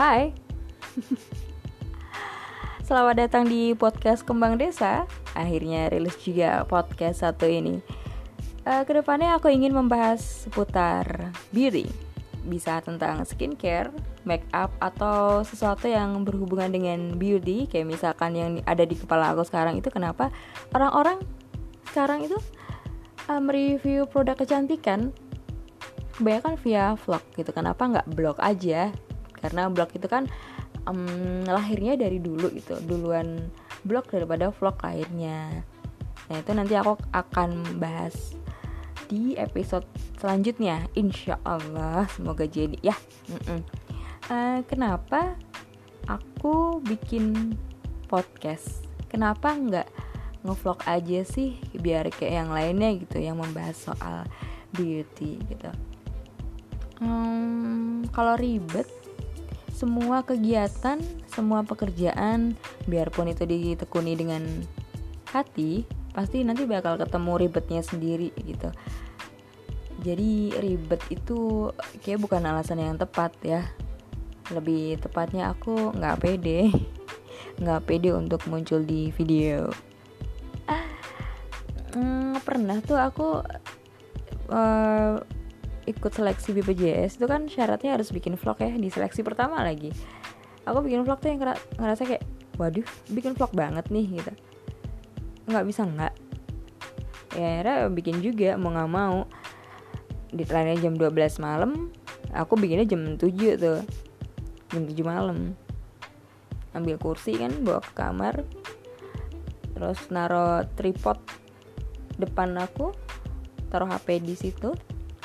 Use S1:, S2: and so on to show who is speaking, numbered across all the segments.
S1: Hai. Selamat datang di podcast Kembang Desa. Akhirnya rilis juga podcast satu ini. Uh, Ke depannya aku ingin membahas seputar beauty. Bisa tentang skincare, make up, atau sesuatu yang berhubungan dengan beauty. Kayak misalkan yang ada di kepala aku sekarang itu Kenapa orang-orang sekarang itu uh, mereview produk kecantikan? Kebanyakan via vlog gitu. Kenapa nggak blog aja karena blog itu kan um, lahirnya dari dulu gitu duluan blog daripada vlog lahirnya nah itu nanti aku akan bahas di episode selanjutnya insya Allah semoga jadi ya. Uh, kenapa aku bikin podcast? Kenapa nggak ngevlog aja sih biar kayak yang lainnya gitu yang membahas soal beauty gitu? Hmm, kalau ribet semua kegiatan semua pekerjaan biarpun itu ditekuni dengan hati pasti nanti bakal ketemu ribetnya sendiri gitu. Jadi ribet itu kayak bukan alasan yang tepat ya. Lebih tepatnya aku nggak pede nggak pede untuk muncul di video. Hmm, pernah tuh aku uh, ikut seleksi BPJS itu kan syaratnya harus bikin vlog ya di seleksi pertama lagi. Aku bikin vlog tuh yang ngerasa kayak waduh bikin vlog banget nih gitu. Nggak bisa nggak. Ya akhirnya bikin juga mau nggak mau. Di jam 12 malam aku bikinnya jam 7 tuh. Jam 7 malam. Ambil kursi kan bawa ke kamar. Terus naro tripod depan aku taruh HP di situ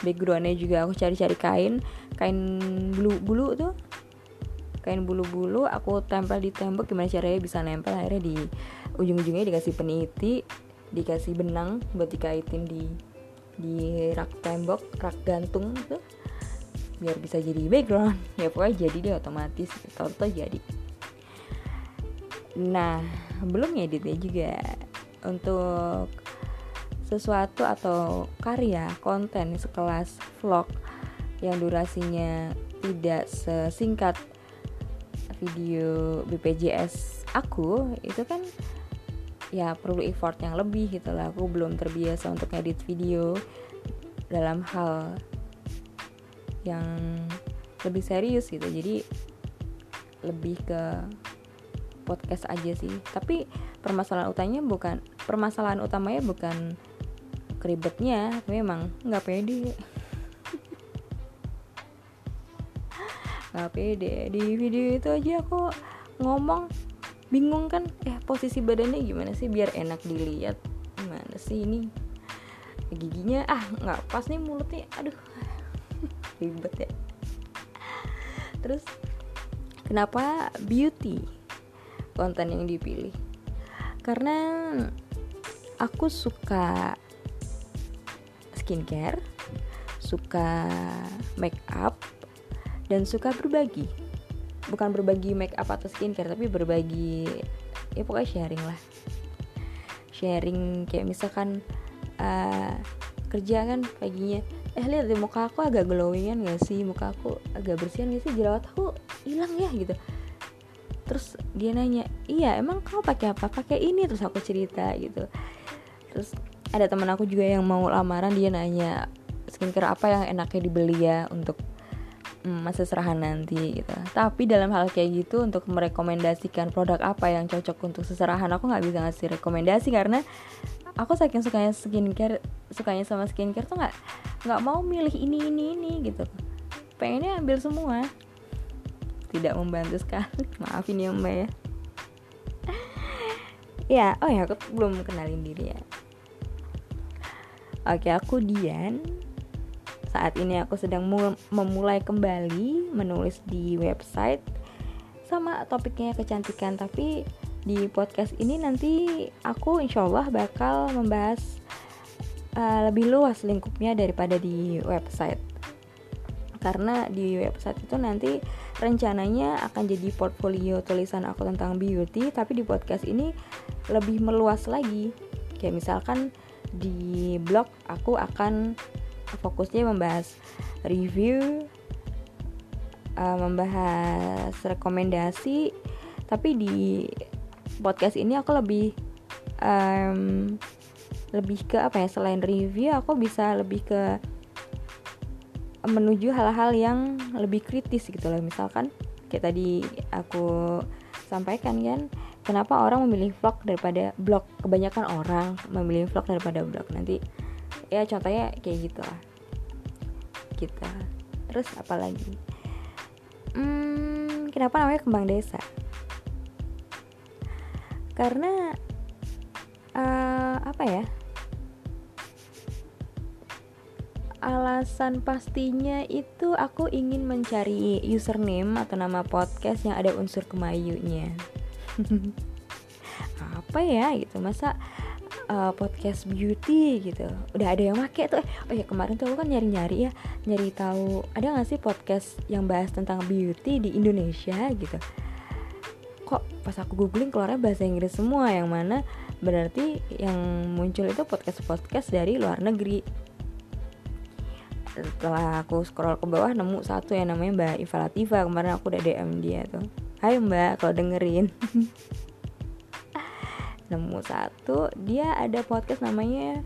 S1: backgroundnya juga aku cari-cari kain kain bulu-bulu tuh. Kain bulu-bulu aku tempel di tembok gimana caranya bisa nempel akhirnya di ujung-ujungnya dikasih peniti dikasih benang buat dikaitin di di rak tembok rak gantung tuh biar bisa jadi background. Ya pokoknya jadi dia otomatis. Toto jadi. Nah belum editnya juga. Untuk sesuatu atau karya konten sekelas vlog yang durasinya tidak sesingkat video BPJS aku itu kan ya perlu effort yang lebih gitu lah. Aku belum terbiasa untuk edit video dalam hal yang lebih serius gitu. Jadi lebih ke podcast aja sih. Tapi permasalahan utamanya bukan permasalahan utamanya bukan ribetnya memang nggak pede. Nggak pede. Di video itu aja aku ngomong bingung kan eh posisi badannya gimana sih biar enak dilihat? Gimana sih ini? Giginya ah nggak pas nih mulutnya aduh ribet ya. Terus kenapa beauty konten yang dipilih? Karena aku suka skincare, suka make up, dan suka berbagi. Bukan berbagi make up atau skincare, tapi berbagi ya pokoknya sharing lah. Sharing kayak misalkan uh, kerja kan paginya eh lihat deh muka aku agak glowingan gak sih? Muka aku agak bersihan gak sih? Jerawat aku hilang ya gitu. Terus dia nanya iya emang kamu pakai apa? Pakai ini terus aku cerita gitu. Terus ada teman aku juga yang mau lamaran dia nanya skincare apa yang enaknya dibeli ya untuk mm, masa serahan nanti? Gitu. Tapi dalam hal kayak gitu untuk merekomendasikan produk apa yang cocok untuk seserahan aku nggak bisa ngasih rekomendasi karena aku saking sukanya skincare sukanya sama skincare tuh nggak nggak mau milih ini ini ini gitu. Pengennya ambil semua. Tidak membantu sekali. Maafin ya mbak ya. Ya oh ya aku belum kenalin diri ya Oke, aku Dian. Saat ini aku sedang memulai kembali menulis di website sama topiknya kecantikan, tapi di podcast ini nanti aku insya Allah bakal membahas uh, lebih luas lingkupnya daripada di website. Karena di website itu nanti rencananya akan jadi portfolio tulisan aku tentang beauty, tapi di podcast ini lebih meluas lagi. Kayak misalkan di blog aku akan fokusnya membahas review uh, membahas rekomendasi. Tapi di podcast ini aku lebih um, lebih ke apa ya selain review aku bisa lebih ke menuju hal-hal yang lebih kritis gitu loh. Misalkan kayak tadi aku sampaikan kan kenapa orang memilih vlog daripada blog? Kebanyakan orang memilih vlog daripada blog. Nanti ya contohnya kayak gitu lah. Kita terus apa lagi? Hmm, kenapa namanya kembang desa? Karena uh, apa ya? Alasan pastinya itu aku ingin mencari username atau nama podcast yang ada unsur kemayunya apa ya gitu masa uh, podcast beauty gitu. Udah ada yang make tuh oh ya kemarin tuh aku kan nyari-nyari ya nyari tahu ada gak sih podcast yang bahas tentang beauty di Indonesia gitu? Kok pas aku googling keluarnya bahasa Inggris semua yang mana berarti yang muncul itu podcast podcast dari luar negeri. Setelah aku scroll ke bawah nemu satu yang namanya Mbak Iva Latifa kemarin aku udah DM dia tuh Hai Mbak kalau dengerin. Nemu satu. Dia ada podcast namanya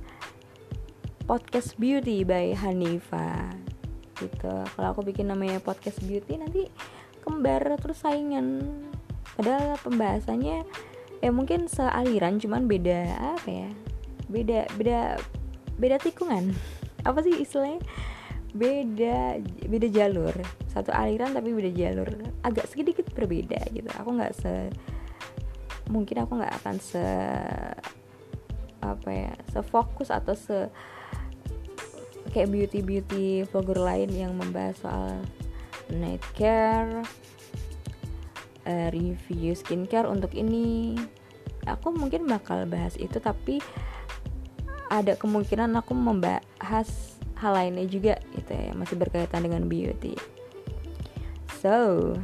S1: podcast beauty by Hanifa. Gitu. Kalau aku bikin namanya podcast beauty nanti kembar terus saingan. Padahal pembahasannya ya mungkin sealiran cuman beda apa ya? Beda beda beda tikungan. Apa sih istilahnya beda beda jalur. Satu aliran tapi beda jalur. Agak sedikit berbeda gitu. Aku nggak se mungkin aku nggak akan se apa ya se fokus atau se kayak beauty beauty vlogger lain yang membahas soal night care uh, review skincare untuk ini. Aku mungkin bakal bahas itu tapi ada kemungkinan aku membahas hal lainnya juga gitu ya masih berkaitan dengan beauty. So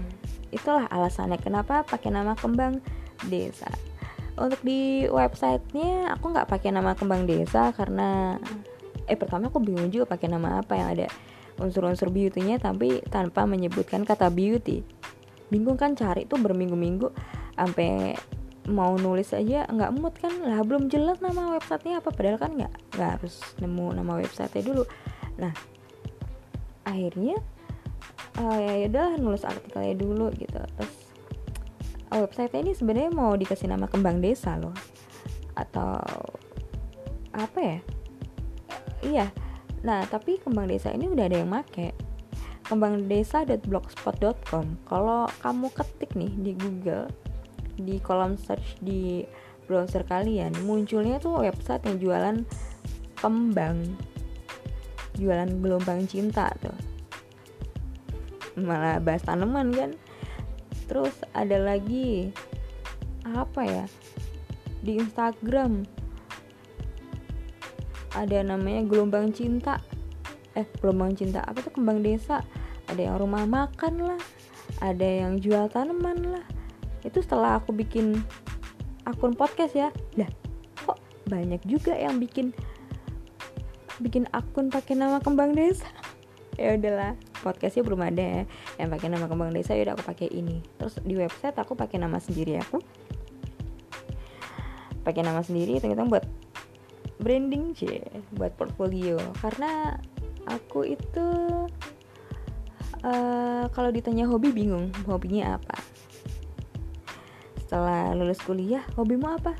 S1: itulah alasannya kenapa pakai nama kembang desa. Untuk di websitenya aku nggak pakai nama kembang desa karena eh pertama aku bingung juga pakai nama apa yang ada unsur-unsur beautynya tapi tanpa menyebutkan kata beauty. Bingung kan cari tuh berminggu-minggu sampai mau nulis aja nggak mood kan. Lah belum jelas nama websitenya apa padahal kan nggak nggak harus nemu nama websitenya dulu nah akhirnya uh, ya udah nulis artikelnya dulu gitu. Terus uh, websitenya ini sebenarnya mau dikasih nama kembang desa loh. Atau apa ya? Iya. Nah tapi kembang desa ini udah ada yang make. kembangdesa.blogspot.com kalau kamu ketik nih di Google di kolom search di browser kalian munculnya tuh website yang jualan kembang jualan gelombang cinta tuh. Malah bahas tanaman kan. Terus ada lagi apa ya di Instagram. Ada namanya gelombang cinta. Eh gelombang cinta apa tuh? Kembang desa. Ada yang rumah makan lah. Ada yang jual tanaman lah. Itu setelah aku bikin akun podcast ya. Lah kok banyak juga yang bikin bikin akun pakai nama kembang desa. Ya udahlah podcastnya belum ada ya. Yang pakai nama kembang desa ya udah aku pakai ini. Terus di website aku pakai nama sendiri aku. Pakai nama sendiri ternyata buat branding sih buat portfolio. Karena aku itu uh, kalau ditanya hobi bingung. Hobinya apa? Setelah lulus kuliah hobimu apa?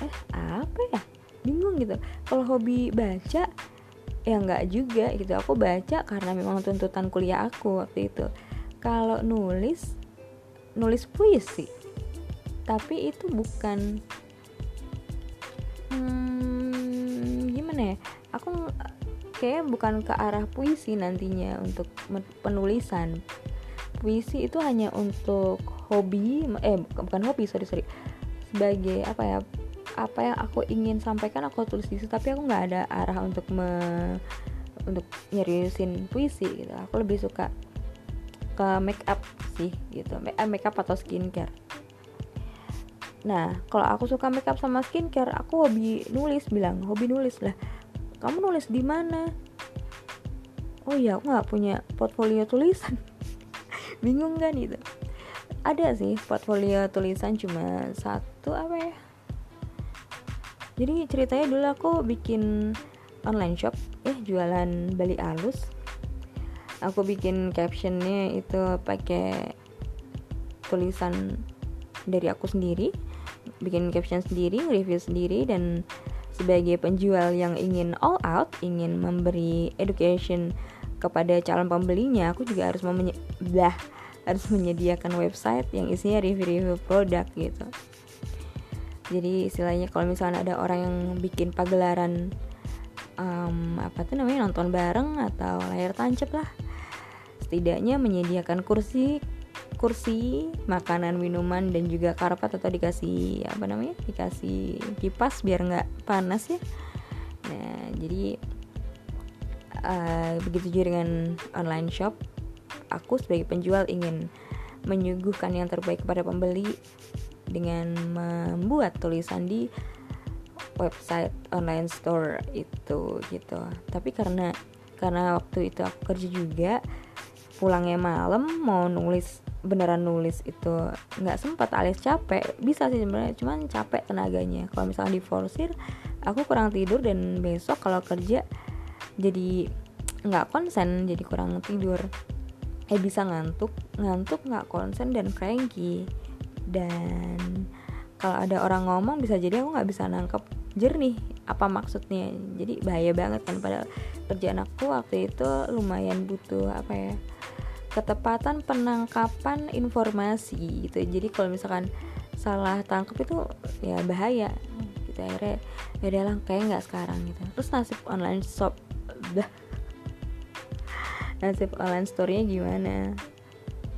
S1: Eh apa ya? Bingung gitu. Kalau hobi baca ya nggak juga gitu. Aku baca karena memang tuntutan kuliah aku waktu itu. Kalau nulis nulis puisi. Tapi itu bukan hmm, gimana ya? Aku kayak bukan ke arah puisi nantinya untuk penulisan. Puisi itu hanya untuk hobi eh bukan hobi sorry sorry. Sebagai apa ya apa yang aku ingin sampaikan aku tulis di situ tapi aku nggak ada arah untuk me untuk nyeriusin puisi gitu. Aku lebih suka ke make up sih gitu. Make eh, up atau skincare. Nah kalau aku suka make up sama skincare aku hobi nulis bilang hobi nulis lah. Kamu nulis di mana? Oh iya aku nggak punya portfolio tulisan. Bingung kan itu ada sih portfolio tulisan cuma satu apa ya jadi ceritanya dulu aku bikin online shop. Eh jualan bali alus. Aku bikin captionnya itu pakai tulisan dari aku sendiri. Bikin caption sendiri review sendiri dan sebagai penjual yang ingin all out ingin memberi education kepada calon pembelinya aku juga harus memenye- harus menyediakan website yang isinya review-review produk gitu jadi istilahnya kalau misalnya ada orang yang bikin pagelaran um, apa tuh namanya nonton bareng atau layar tancap lah setidaknya menyediakan kursi kursi makanan minuman dan juga karpet atau dikasih apa namanya dikasih kipas biar nggak panas ya. Nah jadi uh, begitu juga dengan online shop aku sebagai penjual ingin menyuguhkan yang terbaik kepada pembeli dengan membuat tulisan di website online store itu gitu. Tapi karena karena waktu itu aku kerja juga pulangnya malam mau nulis beneran nulis itu nggak sempat alias capek. Bisa sih sebenarnya cuman capek tenaganya. Kalau misalnya diforsir aku kurang tidur dan besok kalau kerja jadi nggak konsen jadi kurang tidur. Eh bisa ngantuk ngantuk nggak konsen dan cranky dan kalau ada orang ngomong bisa jadi aku nggak bisa nangkep jernih apa maksudnya. Jadi bahaya banget kan pada kerjaan aku waktu itu lumayan butuh apa ya ketepatan penangkapan informasi gitu. Jadi kalau misalkan salah tangkap itu ya bahaya. Gitu akhirnya ya lah kayak nggak sekarang gitu. Terus nasib online shop dah nasib online store-nya gimana?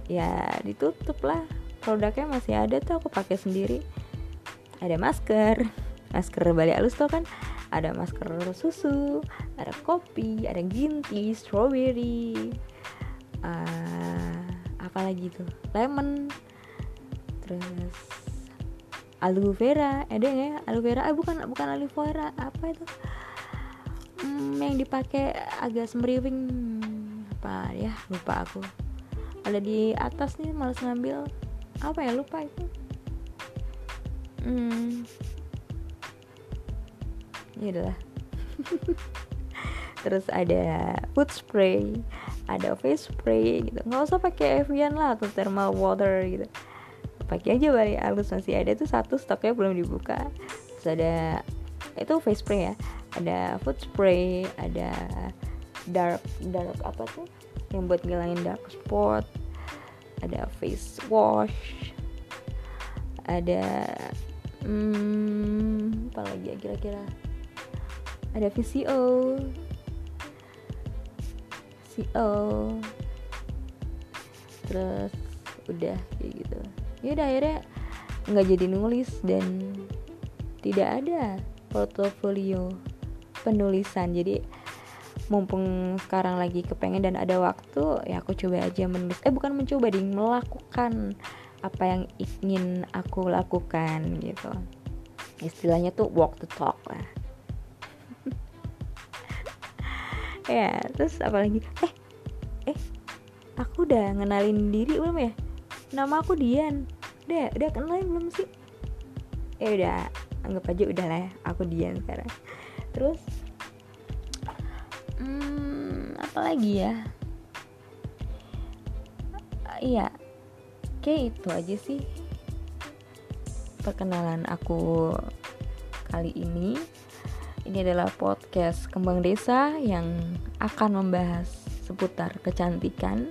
S1: Ya ditutup lah produknya masih ada tuh aku pakai sendiri. Ada masker. Masker balik halus tuh kan? Ada masker susu ada kopi ada tea strawberry uh, apa lagi tuh? Lemon. Terus aloe vera ada ya? Aloe vera eh bukan bukan aloe vera apa itu? Hmm, yang dipakai agak semriwing. Apa ya? Lupa aku. Ada di atas nih malas ngambil apa ya lupa itu. Hmm. Ya udahlah. Terus ada food spray ada face spray gitu. Nggak usah pakai Evian lah atau thermal water gitu. Pakai aja balik halus masih ada tuh satu stoknya belum dibuka. Terus ada itu face spray ya. Ada food spray ada dark dark apa tuh? Yang buat ngilangin dark spot ada face wash. Ada hmm, apa lagi ya kira-kira? Ada VCO CO terus udah kayak gitu. Ya udah akhirnya nggak jadi nulis dan tidak ada portofolio penulisan. Jadi mumpung sekarang lagi kepengen dan ada waktu ya aku coba aja menulis eh bukan mencoba ding melakukan apa yang ingin aku lakukan gitu. Istilahnya tuh walk the talk lah. Ya terus apalagi eh eh aku udah ngenalin diri belum ya? Nama aku Dian. Udah udah kenalin belum sih? Eh udah anggap aja udah lah ya, aku Dian sekarang. Terus hmm, apa ya iya kayak itu aja sih perkenalan aku kali ini ini adalah podcast Kembang Desa yang akan membahas seputar kecantikan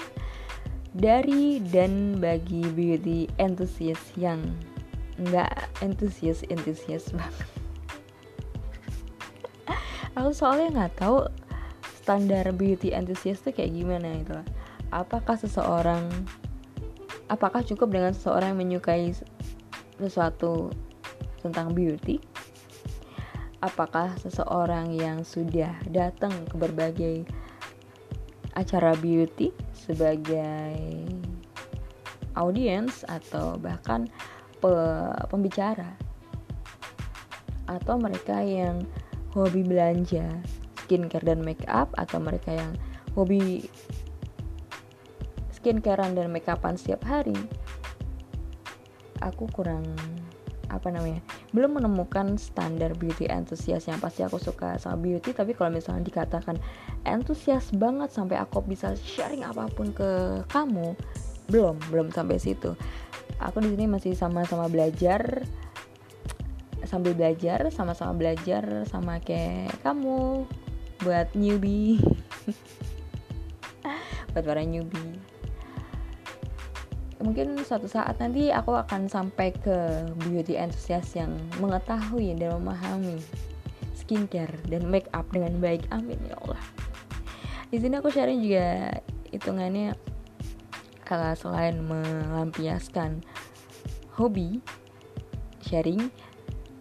S1: dari dan bagi beauty enthusiast yang nggak entusias entusias banget. Aku soalnya nggak tahu standar beauty enthusiast tuh kayak gimana itu apakah seseorang apakah cukup dengan seseorang yang menyukai sesuatu tentang beauty? Apakah seseorang yang sudah datang ke berbagai acara beauty sebagai audiens atau bahkan pe pembicara? Atau mereka yang hobi belanja skincare dan make up atau mereka yang hobi skincarean dan makeupan setiap hari aku kurang apa namanya belum menemukan standar beauty enthusiast yang pasti aku suka sama beauty. Tapi kalau misalnya dikatakan entusias banget sampai aku bisa sharing apa pun ke kamu belum belum sampai situ. Aku di sini masih sama-sama belajar sambil belajar sama-sama belajar sama kayak kamu buat newbie. Buat para newbie. Mungkin suatu saat nanti aku akan sampai ke beauty enthusiast yang mengetahui dan memahami skincare dan make up dengan baik. Amin ya Allah. Di sini aku sharing juga hitungannya. Kalau selain melampiaskan hobi sharing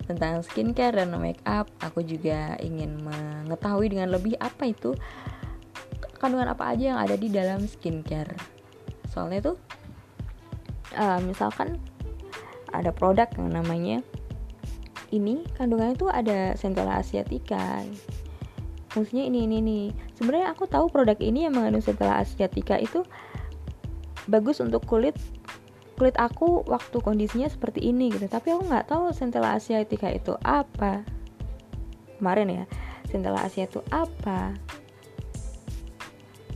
S1: tentang skincare dan make up aku juga ingin mengetahui dengan lebih apa itu kandungan apa aja yang ada di dalam skincare. Soalnya tuh uh, misalkan ada produk yang namanya ini kandungannya tuh ada centella asiatica. Fungsinya ini ini nih sebenarnya aku tahu produk ini yang mengandung centella asiatica itu bagus untuk kulit kulit aku waktu kondisinya seperti ini gitu. Tapi aku nggak tahu centella asiatica itu apa. Kemarin ya centella asia itu apa?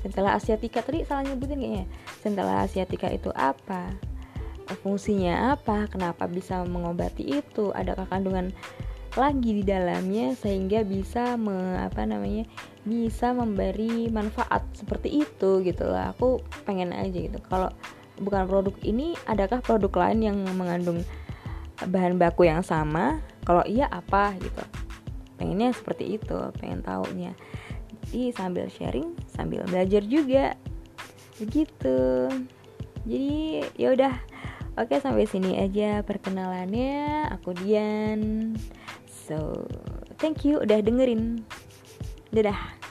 S1: Centella asiatica tadi salah nyebutin kayaknya. Centella asiatica itu apa? Fungsinya apa, kenapa bisa mengobati itu, adakah kandungan lagi di dalamnya sehingga bisa me, apa namanya bisa memberi manfaat seperti itu gitu lah aku pengen aja gitu. Kalau bukan produk ini adakah produk lain yang mengandung bahan baku yang sama kalau iya apa gitu pengennya seperti itu pengen taunya jadi sambil sharing sambil belajar juga begitu jadi ya udah Oke, sampai sini aja perkenalannya. Aku Dian. So, thank you udah dengerin. Dadah.